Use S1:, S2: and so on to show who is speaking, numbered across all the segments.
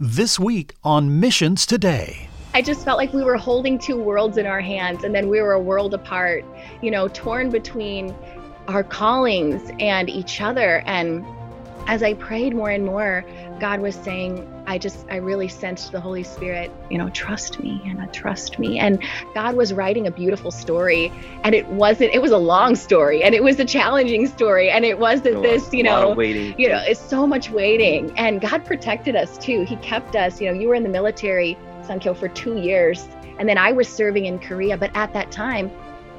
S1: This week on Missions Today.
S2: I just felt like we were holding two worlds in our hands and then we were a world apart, you know, torn between our callings and each other. And as I prayed more and more, God was saying, I just, I really sensed the Holy Spirit, you know, trust me, Hannah, trust me. And God was writing a beautiful story. And it wasn't, it was a long story and it was a challenging story. And it wasn't this, you know,
S3: waiting.
S2: you know, it's so much waiting. And God protected us too. He kept us, you know, you were in the military, Sunkyo, for two years. And then I was serving in Korea. But at that time,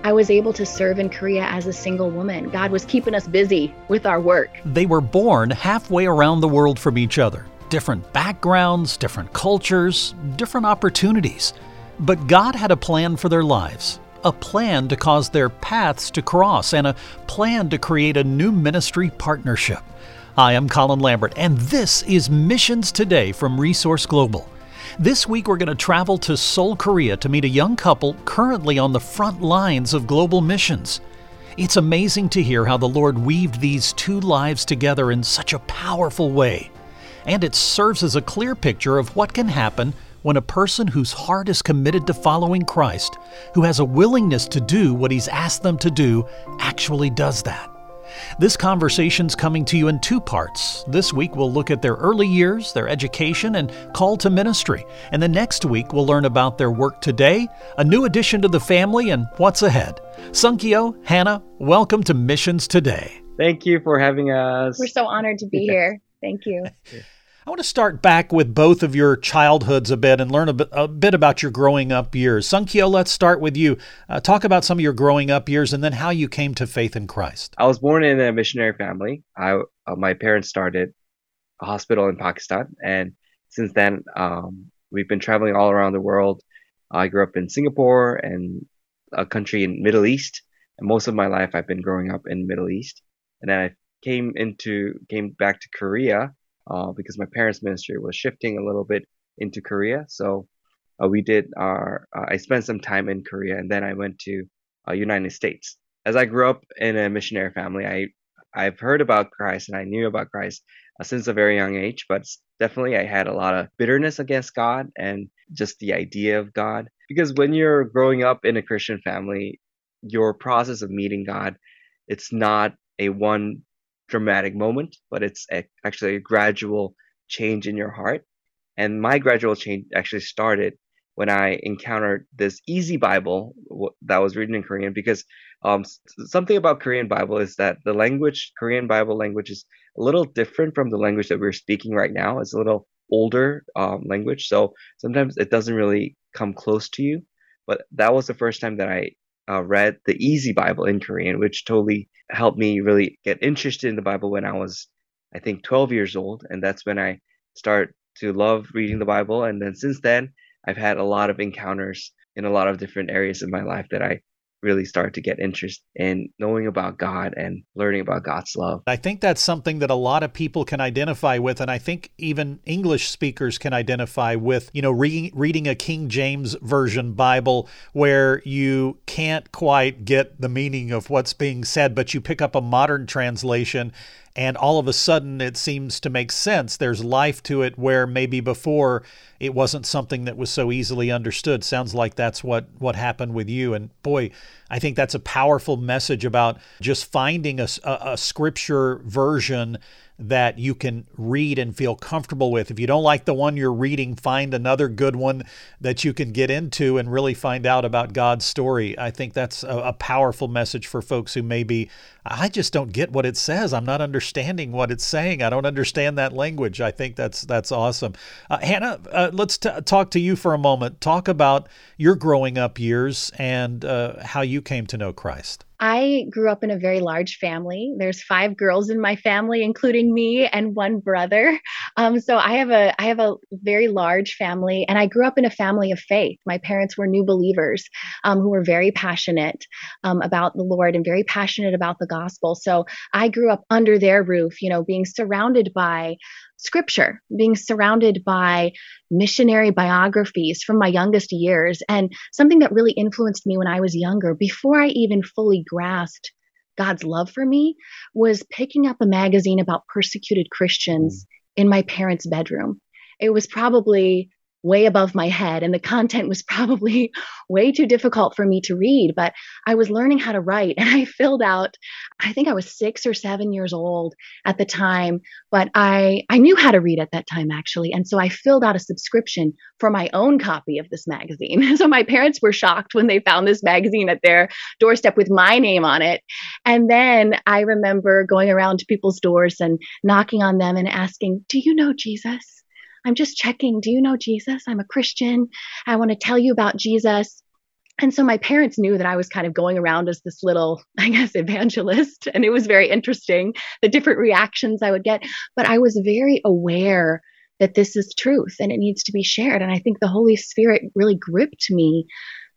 S2: I was able to serve in Korea as a single woman. God was keeping us busy with our work.
S1: They were born halfway around the world from each other. Different backgrounds, different cultures, different opportunities. But God had a plan for their lives, a plan to cause their paths to cross, and a plan to create a new ministry partnership. Hi, I'm Colin Lambert, and this is Missions Today from Resource Global. This week, we're going to travel to Seoul, Korea to meet a young couple currently on the front lines of global missions. It's amazing to hear how the Lord weaved these two lives together in such a powerful way. And it serves as a clear picture of what can happen when a person whose heart is committed to following Christ, who has a willingness to do what He's asked them to do, actually does that. This conversation's coming to you in two parts. This week we'll look at their early years, their education, and call to ministry. And the next week we'll learn about their work today, a new addition to the family, and what's ahead. Sunkyo, Hannah, welcome to Missions Today.
S3: Thank you for having us.
S2: We're so honored to be here. Thank you.
S1: I want to start back with both of your childhoods a bit and learn a bit, a bit about your growing up years. Sunkyo, let's start with you. Uh, talk about some of your growing up years and then how you came to faith in Christ.
S3: I was born in a missionary family. I, uh, my parents started a hospital in Pakistan, and since then, um, we've been traveling all around the world. I grew up in Singapore and a country in Middle East, and most of my life I've been growing up in Middle East. And then I came into came back to Korea uh, because my parents' ministry was shifting a little bit into Korea. So uh, we did our, uh, I spent some time in Korea and then I went to uh, United States. As I grew up in a missionary family, I, I've heard about Christ and I knew about Christ uh, since a very young age, but definitely I had a lot of bitterness against God and just the idea of God. Because when you're growing up in a Christian family, your process of meeting God, it's not a one dramatic moment, but it's a, actually a gradual change in your heart. And my gradual change actually started when I encountered this easy Bible that was written in Korean because um, something about Korean Bible is that the language, Korean Bible language, is a little different from the language that we're speaking right now. It's a little older um, language, so sometimes it doesn't really come close to you. But that was the first time that I uh, read the Easy Bible in Korean, which totally helped me really get interested in the Bible when I was, I think, 12 years old. And that's when I start to love reading the Bible. And then since then, I've had a lot of encounters in a lot of different areas of my life that I really start to get interest in knowing about God and learning about God's love.
S1: I think that's something that a lot of people can identify with and I think even English speakers can identify with, you know, re- reading a King James version Bible where you can't quite get the meaning of what's being said but you pick up a modern translation and all of a sudden it seems to make sense. There's life to it where maybe before it wasn't something that was so easily understood. Sounds like that's what what happened with you. And boy, I think that's a powerful message about just finding a, a, a scripture version that you can read and feel comfortable with. If you don't like the one you're reading, find another good one that you can get into and really find out about God's story. I think that's a, a powerful message for folks who maybe, I just don't get what it says. I'm not understanding what it's saying. I don't understand that language. I think that's that's awesome. Uh, Hannah, uh, let's t- talk to you for a moment. Talk about your growing up years and uh, how you came to know Christ.
S2: I grew up in a very large family. There's five girls in my family, including me and one brother. Um, so I have a I have a very large family, and I grew up in a family of faith. My parents were new believers um, who were very passionate um, about the Lord and very passionate about the gospel. So I grew up under their roof, you know, being surrounded by scripture, being surrounded by missionary biographies from my youngest years, and something that really influenced me when I was younger, before I even fully grasped God's love for me, was picking up a magazine about persecuted Christians mm. in my parents' bedroom. it was probably way above my head and the content was probably way too difficult for me to read but i was learning how to write and i filled out i think i was 6 or 7 years old at the time but i i knew how to read at that time actually and so i filled out a subscription for my own copy of this magazine. So my parents were shocked when they found this magazine at their doorstep with my name on it and then i remember going around to people's doors and knocking on them and asking do you know jesus I'm just checking. Do you know Jesus? I'm a Christian. I want to tell you about Jesus. And so my parents knew that I was kind of going around as this little, I guess, evangelist. And it was very interesting, the different reactions I would get. But I was very aware that this is truth and it needs to be shared. And I think the Holy Spirit really gripped me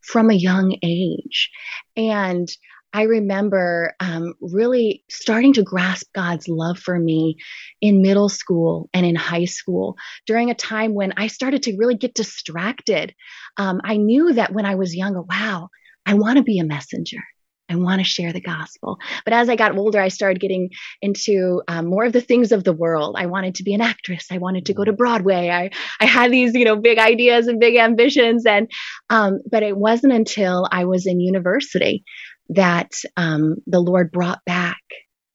S2: from a young age. And I remember um, really starting to grasp God's love for me in middle school and in high school during a time when I started to really get distracted. Um, I knew that when I was younger, wow, I want to be a messenger. I want to share the gospel. But as I got older, I started getting into um, more of the things of the world. I wanted to be an actress. I wanted to go to Broadway. I, I had these, you know, big ideas and big ambitions. And, um, but it wasn't until I was in university that um, the Lord brought back.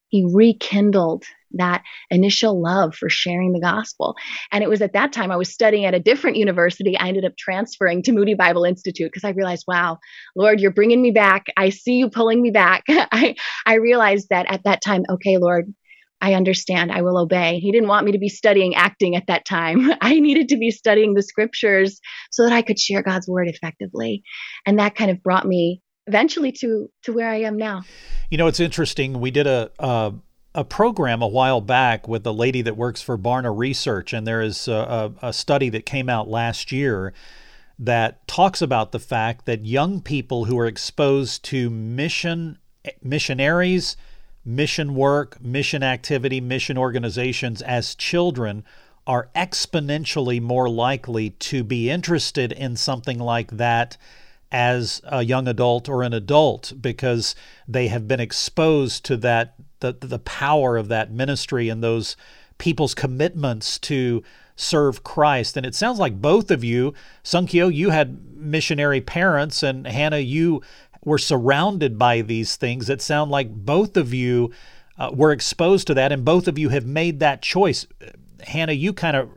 S2: He rekindled that initial love for sharing the gospel. And it was at that time I was studying at a different university. I ended up transferring to Moody Bible Institute because I realized, wow, Lord, you're bringing me back. I see you pulling me back. I, I realized that at that time, okay, Lord, I understand. I will obey. He didn't want me to be studying acting at that time. I needed to be studying the scriptures so that I could share God's word effectively. And that kind of brought me eventually to to where I am now.
S1: You know, it's interesting. We did a, a a, program a while back with a lady that works for Barna Research, and there is a, a, study that came out last year that talks about the fact that young people who are exposed to mission missionaries, mission work, mission activity, mission organizations as children are exponentially more likely to be interested in something like that as a young adult or an adult because they have been exposed to that the the power of that ministry and those people's commitments to serve Christ. And it sounds like both of you, Sunkyo, you had missionary parents, and Hannah, you were surrounded by these things. It sounds like both of you uh, were exposed to that, and both of you have made that choice. Hannah, you kind of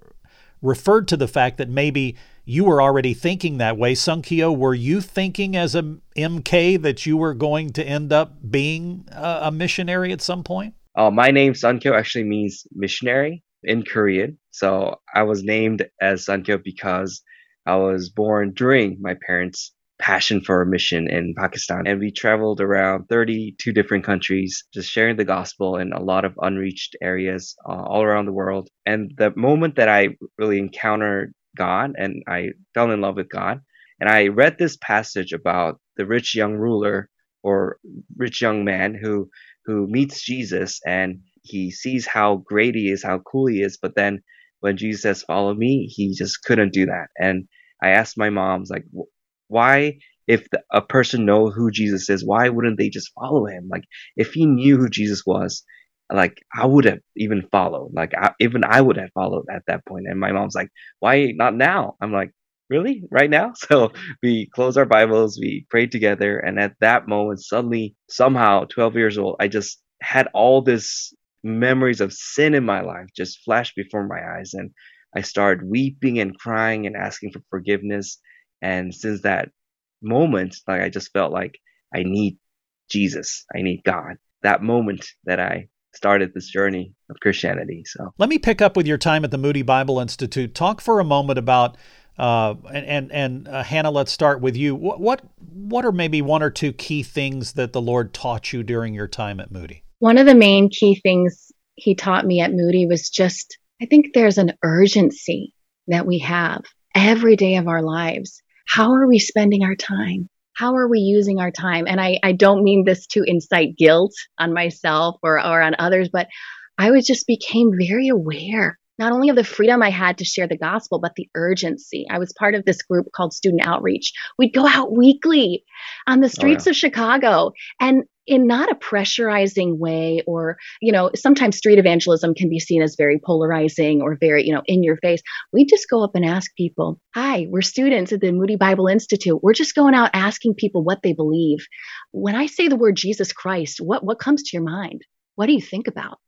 S1: referred to the fact that maybe you were already thinking that way. Sunkyo, were you thinking as a MK that you were going to end up being a, a missionary at some point?
S3: Uh, my name Sunkyo actually means missionary in Korean. So I was named as Sunkyo because I was born during my parents' passion for a mission in Pakistan. And we traveled around 32 different countries, just sharing the gospel in a lot of unreached areas uh, all around the world. And the moment that I really encountered God and I fell in love with God. And I read this passage about the rich young ruler or rich young man who who meets Jesus and he sees how great he is, how cool he is, but then when Jesus says follow me, he just couldn't do that. And I asked my mom's like why if the, a person know who Jesus is, why wouldn't they just follow him? Like if he knew who Jesus was, like I would have even followed. Like I, even I would have followed at that point. And my mom's like, "Why not now?" I'm like, "Really? Right now?" So we closed our Bibles, we prayed together, and at that moment, suddenly, somehow, 12 years old, I just had all this memories of sin in my life just flashed before my eyes, and I started weeping and crying and asking for forgiveness. And since that moment, like I just felt like I need Jesus, I need God. That moment that I started this journey of Christianity. So
S1: let me pick up with your time at the Moody Bible Institute. Talk for a moment about uh, and and, and uh, Hannah. Let's start with you. What, what what are maybe one or two key things that the Lord taught you during your time at Moody?
S2: One of the main key things He taught me at Moody was just I think there's an urgency that we have every day of our lives. How are we spending our time? How are we using our time? And I, I don't mean this to incite guilt on myself or, or on others, but I was just became very aware not only of the freedom I had to share the gospel, but the urgency. I was part of this group called Student Outreach. We'd go out weekly on the oh, streets oh, yeah. of Chicago. And in not a pressurizing way or you know sometimes street evangelism can be seen as very polarizing or very you know in your face we just go up and ask people hi we're students at the moody bible institute we're just going out asking people what they believe when i say the word jesus christ what what comes to your mind what do you think about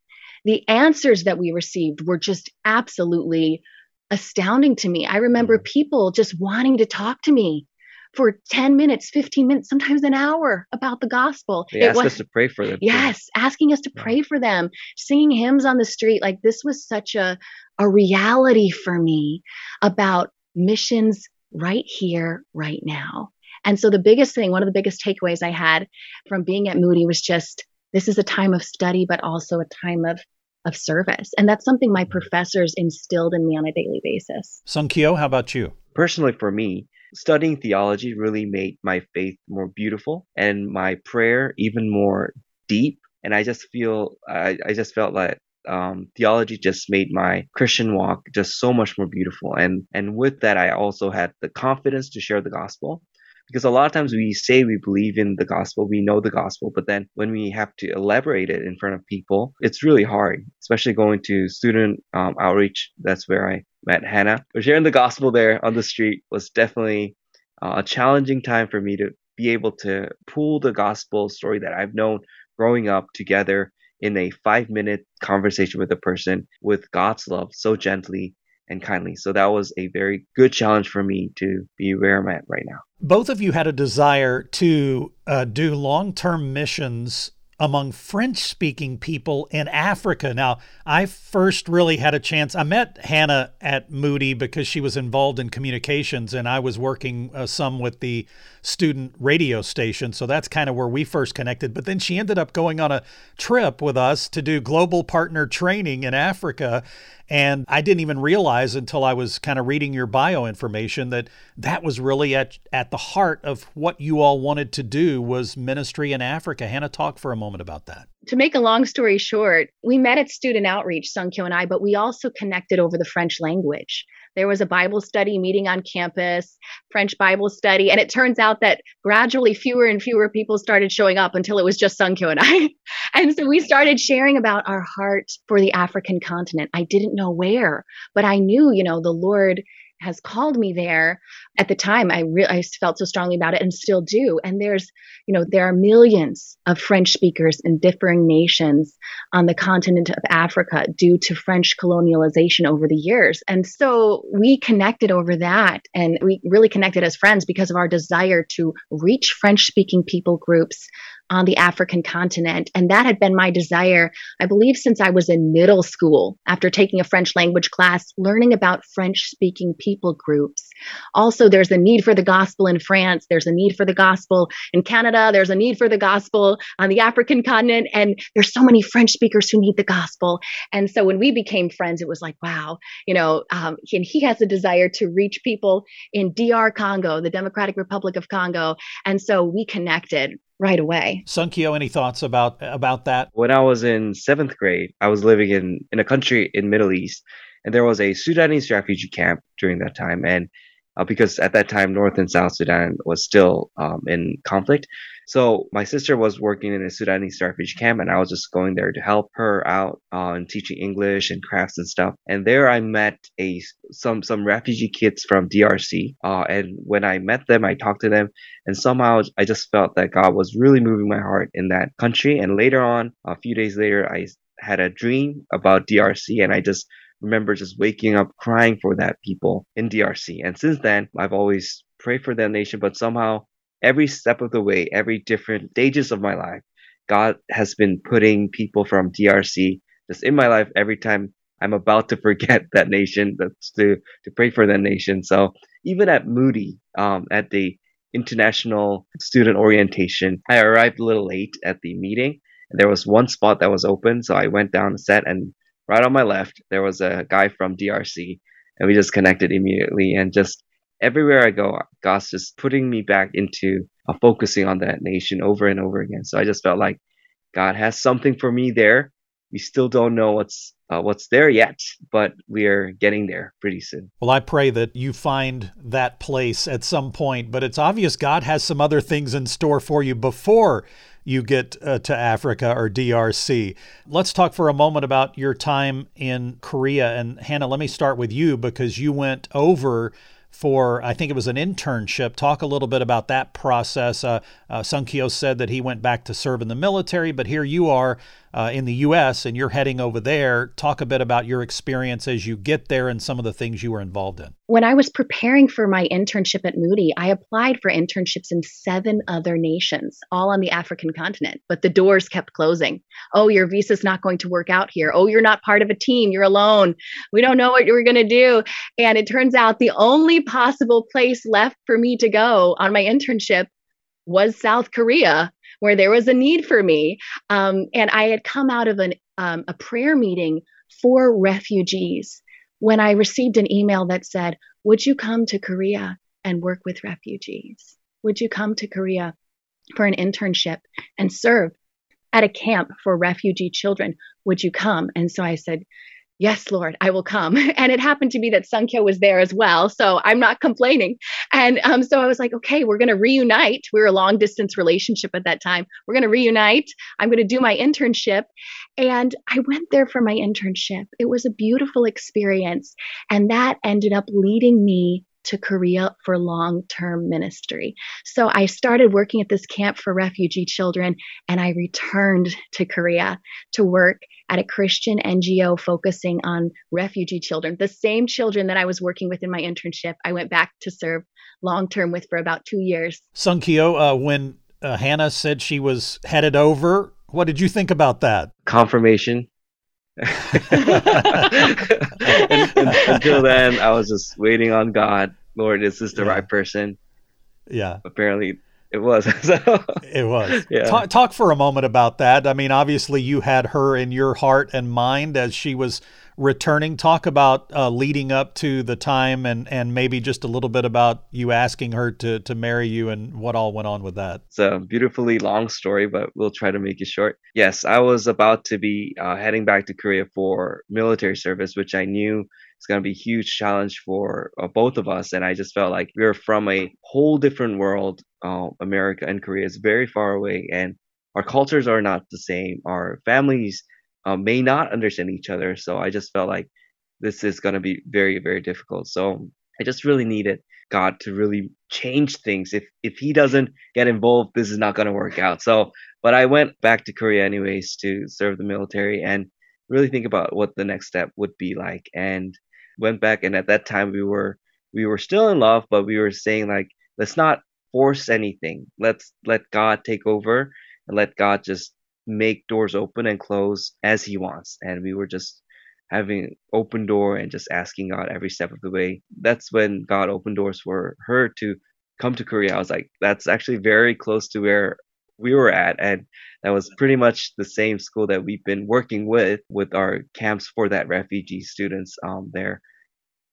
S2: the answers that we received were just absolutely astounding to me i remember mm. people just wanting to talk to me for 10 minutes, 15 minutes, sometimes an hour about the gospel.
S3: They asked was, us to pray for them.
S2: Yes, asking us to pray for them, singing hymns on the street. Like this was such a, a reality for me about missions right here, right now. And so the biggest thing, one of the biggest takeaways I had from being at Moody was just this is a time of study, but also a time of of service. And that's something my professors instilled in me on a daily basis.
S1: Sung Kyo, how about you?
S3: Personally, for me, studying theology really made my faith more beautiful and my prayer even more deep. And I just feel, I, I just felt like um, theology just made my Christian walk just so much more beautiful. And and with that, I also had the confidence to share the gospel. Because a lot of times we say we believe in the gospel, we know the gospel, but then when we have to elaborate it in front of people, it's really hard, especially going to student um, outreach. That's where I met Hannah. But sharing the gospel there on the street was definitely uh, a challenging time for me to be able to pull the gospel story that I've known growing up together in a five minute conversation with a person with God's love so gently and kindly. So that was a very good challenge for me to be where I'm at right now.
S1: Both of you had a desire to uh, do long term missions among French speaking people in Africa. Now, I first really had a chance. I met Hannah at Moody because she was involved in communications and I was working uh, some with the student radio station. So that's kind of where we first connected. But then she ended up going on a trip with us to do global partner training in Africa. And I didn't even realize until I was kind of reading your bio information that that was really at, at the heart of what you all wanted to do was ministry in Africa. Hannah, talk for a moment about that.
S2: To make a long story short, we met at student outreach, Sungkyo and I, but we also connected over the French language. There was a Bible study meeting on campus, French Bible study, and it turns out that gradually fewer and fewer people started showing up until it was just Sungkyo and I. and so we started sharing about our heart for the African continent. I didn't know where, but I knew, you know, the Lord has called me there at the time i really i felt so strongly about it and still do. And there's you know there are millions of french speakers in differing nations on the continent of africa due to french colonialization over the years. And so we connected over that and we really connected as friends because of our desire to reach french speaking people groups on the African continent. And that had been my desire, I believe, since I was in middle school after taking a French language class, learning about French speaking people groups. Also, there's a need for the gospel in France, there's a need for the gospel in Canada, there's a need for the gospel on the African continent. And there's so many French speakers who need the gospel. And so when we became friends, it was like, wow, you know, um, and he has a desire to reach people in DR Congo, the Democratic Republic of Congo. And so we connected right away.
S1: Sungkyo, any thoughts about about that?
S3: When I was in seventh grade, I was living in in a country in Middle East, and there was a Sudanese refugee camp during that time, and uh, because at that time North and South Sudan was still um, in conflict. So my sister was working in a Sudanese refugee camp, and I was just going there to help her out and teaching English and crafts and stuff. And there I met a some some refugee kids from DRC. Uh, and when I met them, I talked to them, and somehow I just felt that God was really moving my heart in that country. And later on, a few days later, I had a dream about DRC, and I just remember just waking up crying for that people in DRC. And since then, I've always prayed for that nation, but somehow every step of the way, every different stages of my life, God has been putting people from DRC just in my life every time I'm about to forget that nation, that's to, to pray for that nation. So even at Moody, um, at the international student orientation, I arrived a little late at the meeting. And there was one spot that was open, so I went down and set and right on my left, there was a guy from DRC, and we just connected immediately. And just everywhere I go, God's just putting me back into uh, focusing on that nation over and over again. So I just felt like God has something for me there. We still don't know what's uh, what's there yet, but we are getting there pretty soon.
S1: Well, I pray that you find that place at some point, but it's obvious God has some other things in store for you before you get uh, to Africa or DRC. Let's talk for a moment about your time in Korea. And Hannah, let me start with you because you went over for I think it was an internship. Talk a little bit about that process. Uh, uh, said that he went back to serve in the military, but here you are uh, in the U.S. and you're heading over there. Talk a bit about your experience as you get there and some of the things you were involved in.
S2: When I was preparing for my internship at Moody, I applied for internships in seven other nations, all on the African continent, but the doors kept closing. Oh, your visa's not going to work out here. Oh, you're not part of a team. You're alone. We don't know what you're going to do. And it turns out the only possible place left for me to go on my internship was South Korea where there was a need for me. Um, and I had come out of an, um, a prayer meeting for refugees when I received an email that said, Would you come to Korea and work with refugees? Would you come to Korea for an internship and serve at a camp for refugee children? Would you come? And so I said, yes, Lord, I will come. And it happened to be that Sunkyo was there as well. So I'm not complaining. And um, so I was like, okay, we're going to reunite. We were a long distance relationship at that time. We're going to reunite. I'm going to do my internship. And I went there for my internship. It was a beautiful experience. And that ended up leading me to Korea for long term ministry. So I started working at this camp for refugee children and I returned to Korea to work at a Christian NGO focusing on refugee children, the same children that I was working with in my internship. I went back to serve long term with for about two years.
S1: Sunkyo, uh, when uh, Hannah said she was headed over, what did you think about that?
S3: Confirmation. And, and, until then, I was just waiting on God. Lord, is this the yeah. right person?
S1: Yeah.
S3: Apparently, it was.
S1: so, it was. Yeah. Talk, talk for a moment about that. I mean, obviously, you had her in your heart and mind as she was returning. Talk about uh, leading up to the time and, and maybe just a little bit about you asking her to, to marry you and what all went on with that.
S3: It's a beautifully long story, but we'll try to make it short. Yes, I was about to be uh, heading back to Korea for military service, which I knew is going to be a huge challenge for uh, both of us. And I just felt like we are from a whole different world. Uh, America and Korea is very far away, and our cultures are not the same. Our families um, may not understand each other. So I just felt like this is going to be very, very difficult. So I just really needed God to really change things. If if He doesn't get involved, this is not going to work out. So, but I went back to Korea anyways to serve the military and really think about what the next step would be like. And went back, and at that time we were we were still in love, but we were saying like, let's not force anything. Let's let God take over and let God just make doors open and close as he wants. And we were just having open door and just asking God every step of the way. That's when God opened doors for her to come to Korea. I was like, that's actually very close to where we were at. And that was pretty much the same school that we've been working with, with our camps for that refugee students um, there.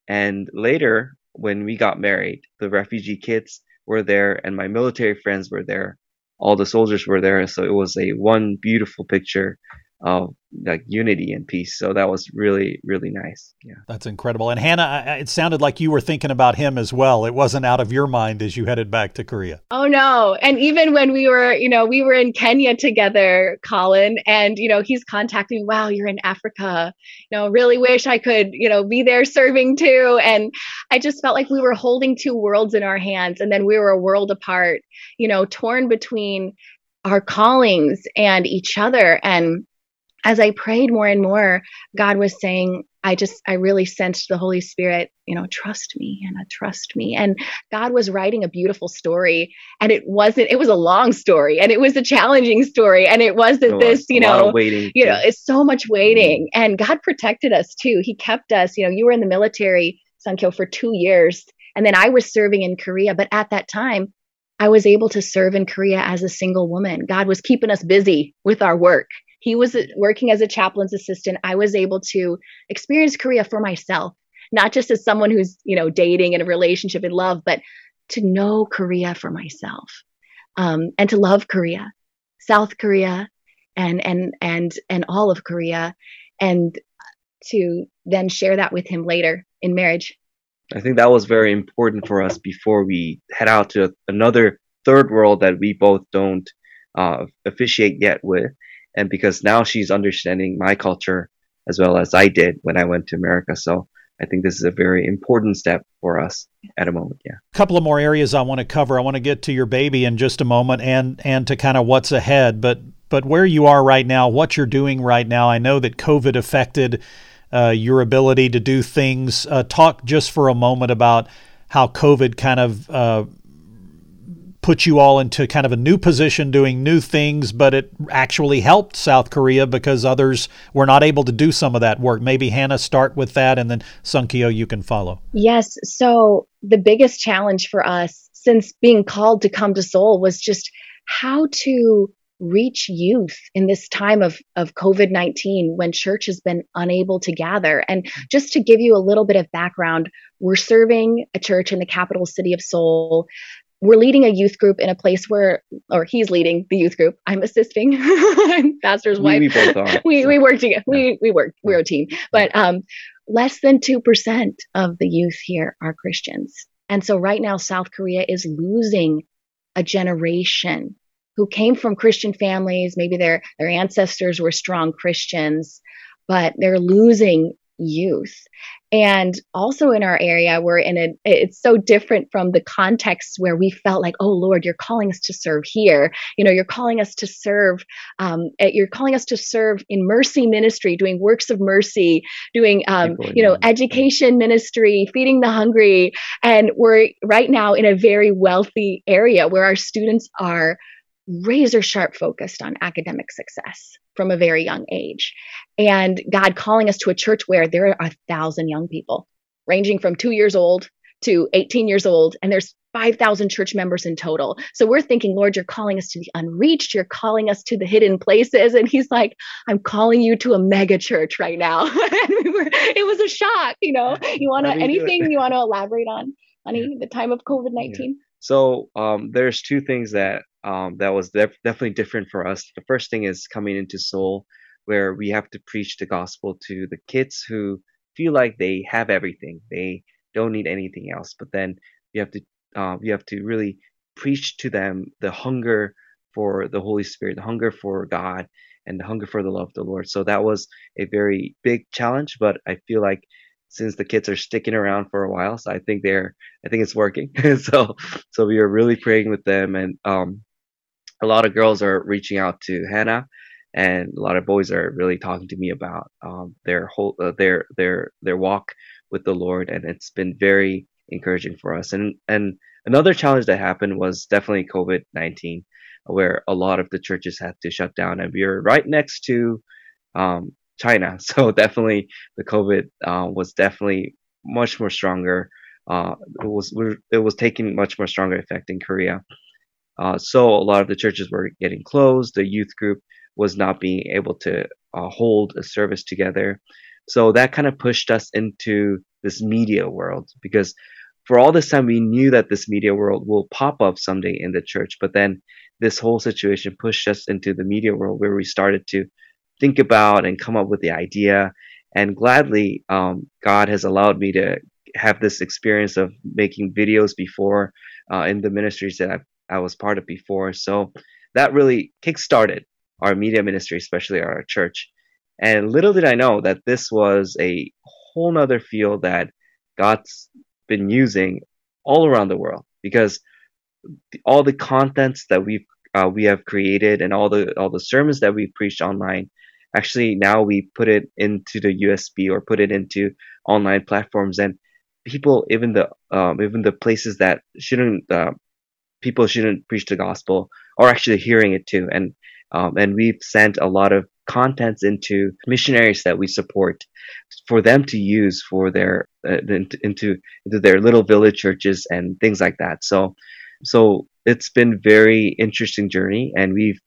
S3: And later, when we got married, the refugee kids were there and my military friends were there all the soldiers were there. So it was a one beautiful picture of like unity and peace. So that was really, really nice. Yeah.
S1: That's incredible. And Hannah, it sounded like you were thinking about him as well. It wasn't out of your mind as you headed back to Korea.
S2: Oh, no. And even when we were, you know, we were in Kenya together, Colin, and, you know, he's contacting, wow, you're in Africa. You know, really wish I could, you know, be there serving too. And I just felt like we were holding two worlds in our hands and then we were a world apart, you know, torn between our callings and each other. And as I prayed more and more, God was saying, I just, I really sensed the Holy Spirit, you know, trust me and trust me. And God was writing a beautiful story. And it wasn't, it was a long story and it was a challenging story. And it wasn't this, you know, waiting. you know, it's so much waiting. Mm-hmm. And God protected us too. He kept us, you know, you were in the military, Sunkyo, for two years. And then I was serving in Korea. But at that time, I was able to serve in Korea as a single woman. God was keeping us busy with our work he was working as a chaplain's assistant. I was able to experience Korea for myself, not just as someone who's, you know, dating in a relationship in love, but to know Korea for myself um, and to love Korea, South Korea, and and and and all of Korea, and to then share that with him later in marriage.
S3: I think that was very important for us before we head out to another third world that we both don't uh, officiate yet with, and because now she's understanding my culture as well as I did when I went to America. So I think this is a very important step for us at a moment. Yeah.
S1: A couple of more areas I want to cover. I want to get to your baby in just a moment and and to kind of what's ahead, but but where you are right now, what you're doing right now. I know that COVID affected uh, your ability to do things. Uh, talk just for a moment about how COVID kind of uh, put you all into kind of a new position doing new things, but it actually helped South Korea because others were not able to do some of that work. Maybe Hannah start with that and then Sunkyo you can follow.
S2: Yes. So the biggest challenge for us since being called to come to Seoul was just how to reach youth in this time of, of COVID 19 when church has been unable to gather. And just to give you a little bit of background, we're serving a church in the capital city of Seoul we're leading a youth group in a place where, or he's leading the youth group. I'm assisting. I'm pastor's wife.
S3: We, we both are.
S2: we, we work together. We, we work, we're a team. But um, less than 2% of the youth here are Christians. And so right now, South Korea is losing a generation who came from Christian families. Maybe their, their ancestors were strong Christians, but they're losing youth. And also in our area, we're in a, it's so different from the context where we felt like, oh Lord, you're calling us to serve here. You know, you're calling us to serve, um, you're calling us to serve in mercy ministry, doing works of mercy, doing, um, you know, education ministry, feeding the hungry. And we're right now in a very wealthy area where our students are razor sharp focused on academic success from a very young age. And God calling us to a church where there are a thousand young people, ranging from two years old to 18 years old, and there's 5,000 church members in total. So we're thinking, Lord, you're calling us to the unreached, you're calling us to the hidden places. And He's like, I'm calling you to a mega church right now. and we were, it was a shock, you know. You want to, anything you want to elaborate on, honey, yeah. the time of COVID 19? Yeah.
S3: So um, there's two things that um, that was def- definitely different for us. The first thing is coming into Seoul, where we have to preach the gospel to the kids who feel like they have everything, they don't need anything else. But then you have to uh, you have to really preach to them the hunger for the Holy Spirit, the hunger for God, and the hunger for the love of the Lord. So that was a very big challenge, but I feel like since the kids are sticking around for a while, so I think they're I think it's working. so so we are really praying with them and um a lot of girls are reaching out to Hannah, and a lot of boys are really talking to me about um, their whole uh, their their their walk with the Lord, and it's been very encouraging for us. And and another challenge that happened was definitely COVID nineteen, where a lot of the churches had to shut down, and we are right next to um, China, so definitely the COVID uh, was definitely much more stronger. Uh, it was it was taking much more stronger effect in Korea. Uh, so a lot of the churches were getting closed. The youth group was not being able to uh, hold a service together. So that kind of pushed us into this media world because for all this time we knew that this media world will pop up someday in the church. But then this whole situation pushed us into the media world where we started to think about and come up with the idea. And gladly, um, God has allowed me to have this experience of making videos before uh, in the ministries that I've I was part of before. So that really kickstarted our media ministry, especially our church. And little did I know that this was a whole nother field that God's been using all around the world because all the contents that we've uh, we have created and all the all the sermons that we preached online actually now we put it into the USB or put it into online platforms and people even the um, even the places that shouldn't uh, people shouldn't preach the gospel are actually hearing it too. And um, and we've sent a lot of contents into missionaries that we support for them to use for their uh, into into their little village churches and things like that. So so it's been very interesting journey, and we've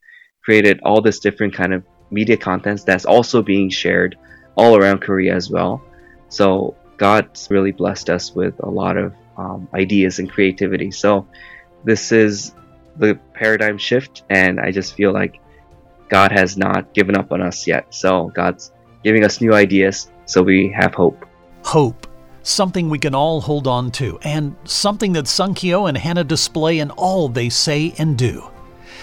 S3: created all this different kind of media contents that's also being shared all around Korea as well. So God's really blessed us with a lot of um, ideas and creativity. So this is the paradigm shift, and I just feel like God has not given up on us yet. So God's giving us new ideas, so we have hope.
S1: Hope. Something we can all hold on to, and something that Sun Sunkyo and Hannah display in all they say and do.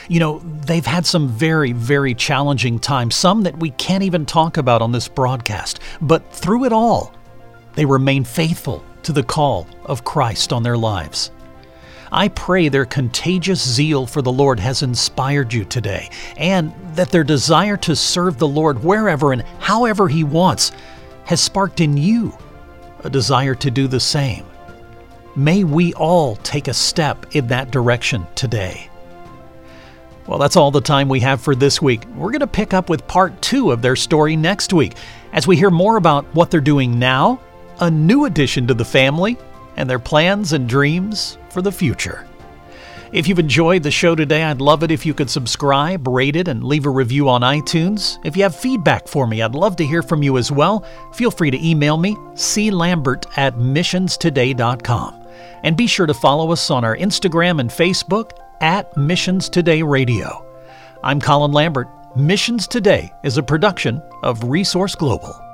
S1: You know, they've had some very, very challenging times, some that we can't even talk about on this broadcast. But through it all, they remain faithful to the call of Christ on their lives. I pray their contagious zeal for the Lord has inspired you today, and that their desire to serve the Lord wherever and however He wants has sparked in you a desire to do the same. May we all take a step in that direction today. Well, that's all the time we have for this week. We're going to pick up with part two of their story next week as we hear more about what they're doing now, a new addition to the family, and their plans and dreams for the future. If you've enjoyed the show today, I'd love it if you could subscribe, rate it, and leave a review on iTunes. If you have feedback for me, I'd love to hear from you as well. Feel free to email me, clambert at missionstoday.com. And be sure to follow us on our Instagram and Facebook at Missions Today Radio. I'm Colin Lambert. Missions Today is a production of Resource Global.